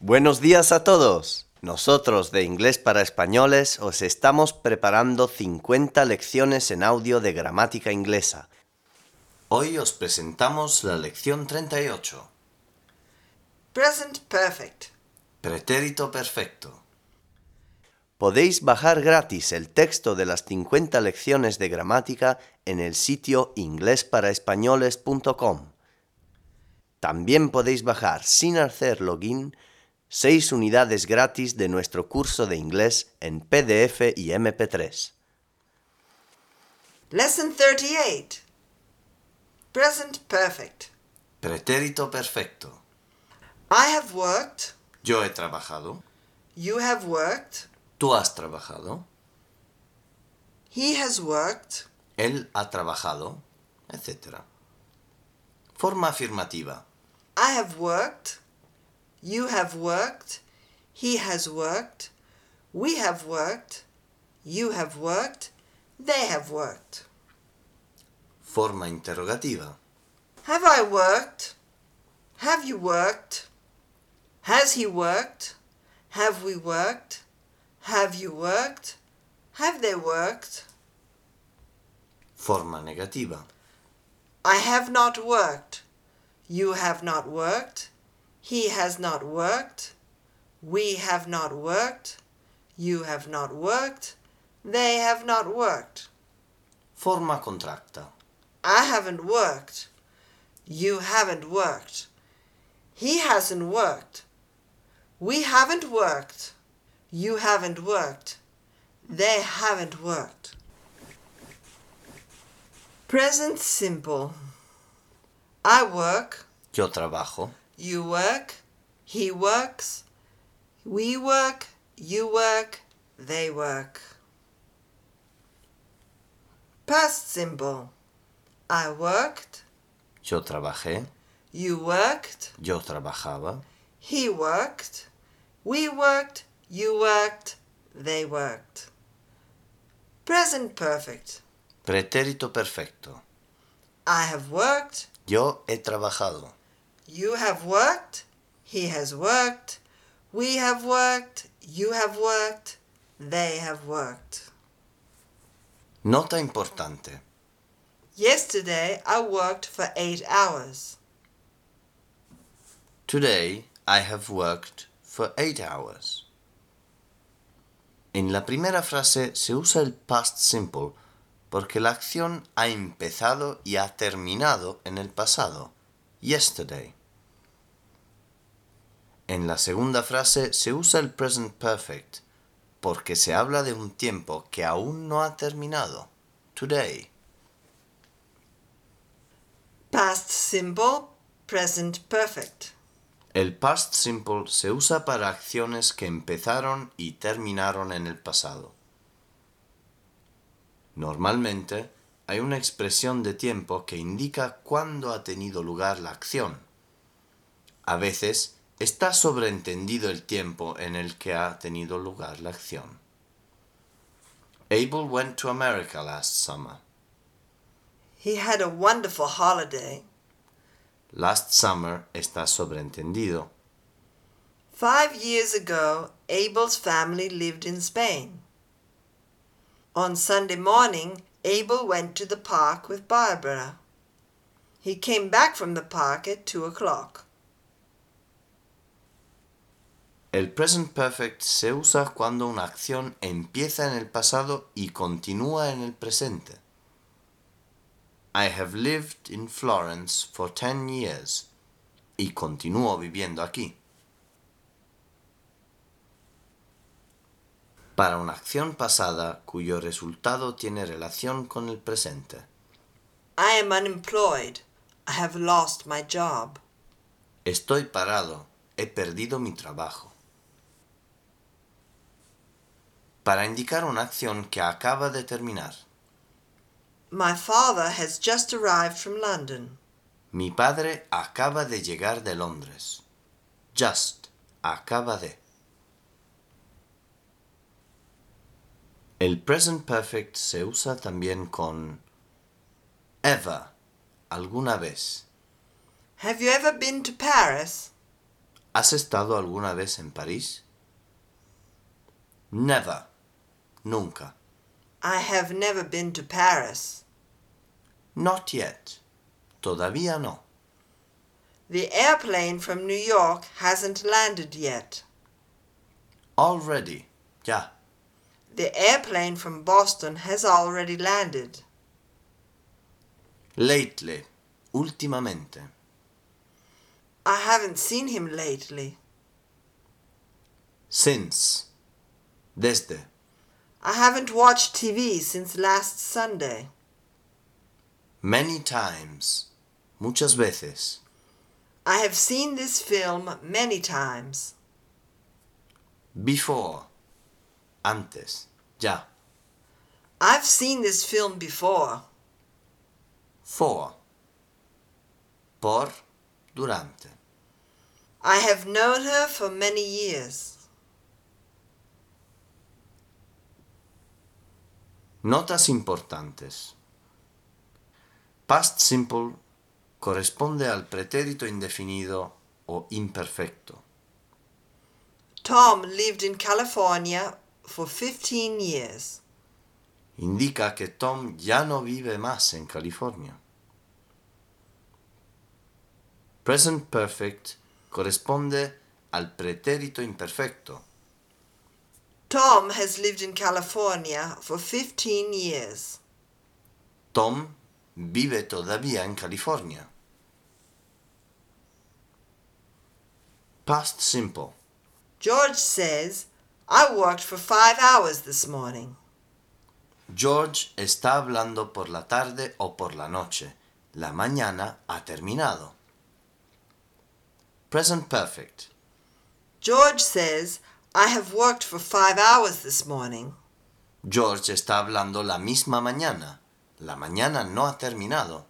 Buenos días a todos. Nosotros de Inglés para Españoles os estamos preparando 50 lecciones en audio de gramática inglesa. Hoy os presentamos la lección 38. Present perfect. Pretérito perfecto. Podéis bajar gratis el texto de las 50 lecciones de gramática en el sitio inglesparaespañoles.com. También podéis bajar sin hacer login 6 unidades gratis de nuestro curso de inglés en PDF y MP3. Lesson 38. Present perfect. Pretérito perfecto. I have worked. Yo he trabajado. You have worked. Tú has trabajado. He has worked. Él ha trabajado, etc. Forma afirmativa. I have worked. You have worked. He has worked. We have worked. You have worked. They have worked. Forma interrogativa. Have I worked? Have you worked? Has he worked? Have we worked? Have you worked? Have they worked? Forma negativa. I have not worked. You have not worked. He has not worked. We have not worked. You have not worked. They have not worked. Forma contracta. I haven't worked. You haven't worked. He hasn't worked. We haven't worked. You haven't worked. They haven't worked. Present simple. I work. Yo trabajo. You work. He works. We work. You work. They work. Past simple. I worked. Yo trabajé. You worked. Yo trabajaba. He worked. We worked. You worked. They worked. Present perfect. Pretérito perfecto. I have worked. Yo he trabajado. You have worked. He has worked. We have worked. You have worked. They have worked. Nota importante. Yesterday I worked for eight hours. Today I have worked for eight hours. En la primera frase se usa el past simple porque la acción ha empezado y ha terminado en el pasado, yesterday. En la segunda frase se usa el present perfect porque se habla de un tiempo que aún no ha terminado, today. Past simple, present perfect. El past simple se usa para acciones que empezaron y terminaron en el pasado. Normalmente hay una expresión de tiempo que indica cuándo ha tenido lugar la acción. A veces está sobreentendido el tiempo en el que ha tenido lugar la acción. Abel went to America last summer. He had a wonderful holiday. Last summer está sobreentendido. Five years ago, Abel's family lived in Spain. On Sunday morning, Abel went to the park with Barbara. He came back from the park at two o'clock. El present perfect se usa cuando una acción empieza en el pasado y continúa en el presente. I have lived in Florence for ten years y continúo viviendo aquí. Para una acción pasada cuyo resultado tiene relación con el presente. I am unemployed. I have lost my job. Estoy parado. He perdido mi trabajo. Para indicar una acción que acaba de terminar. My father has just arrived from London. Mi padre acaba de llegar de Londres. Just. Acaba de. El present perfect se usa también con ever, alguna vez. Have you ever been to Paris? ¿Has estado alguna vez en París? Never. Nunca. I have never been to Paris. Not yet. Todavía no. The airplane from New York hasn't landed yet. Already. Ya. The airplane from Boston has already landed. Lately. Últimamente. I haven't seen him lately. Since. Desde. I haven't watched TV since last Sunday. Many times. Muchas veces. I have seen this film many times. Before. Antes. Ya. I've seen this film before. For. Por. Durante. I have known her for many years. Notas importantes. Past simple corresponde al pretérito indefinido o imperfecto. Tom lived in California for 15 years. Indica que Tom ya no vive más en California. Present perfect corresponde al pretérito imperfecto. Tom has lived in California for 15 years. Tom vive todavía en California. Past simple. George says, I worked for five hours this morning. George está hablando por la tarde o por la noche. La mañana ha terminado. Present perfect. George says, I have worked for five hours this morning. George está hablando la misma mañana. La mañana no ha terminado.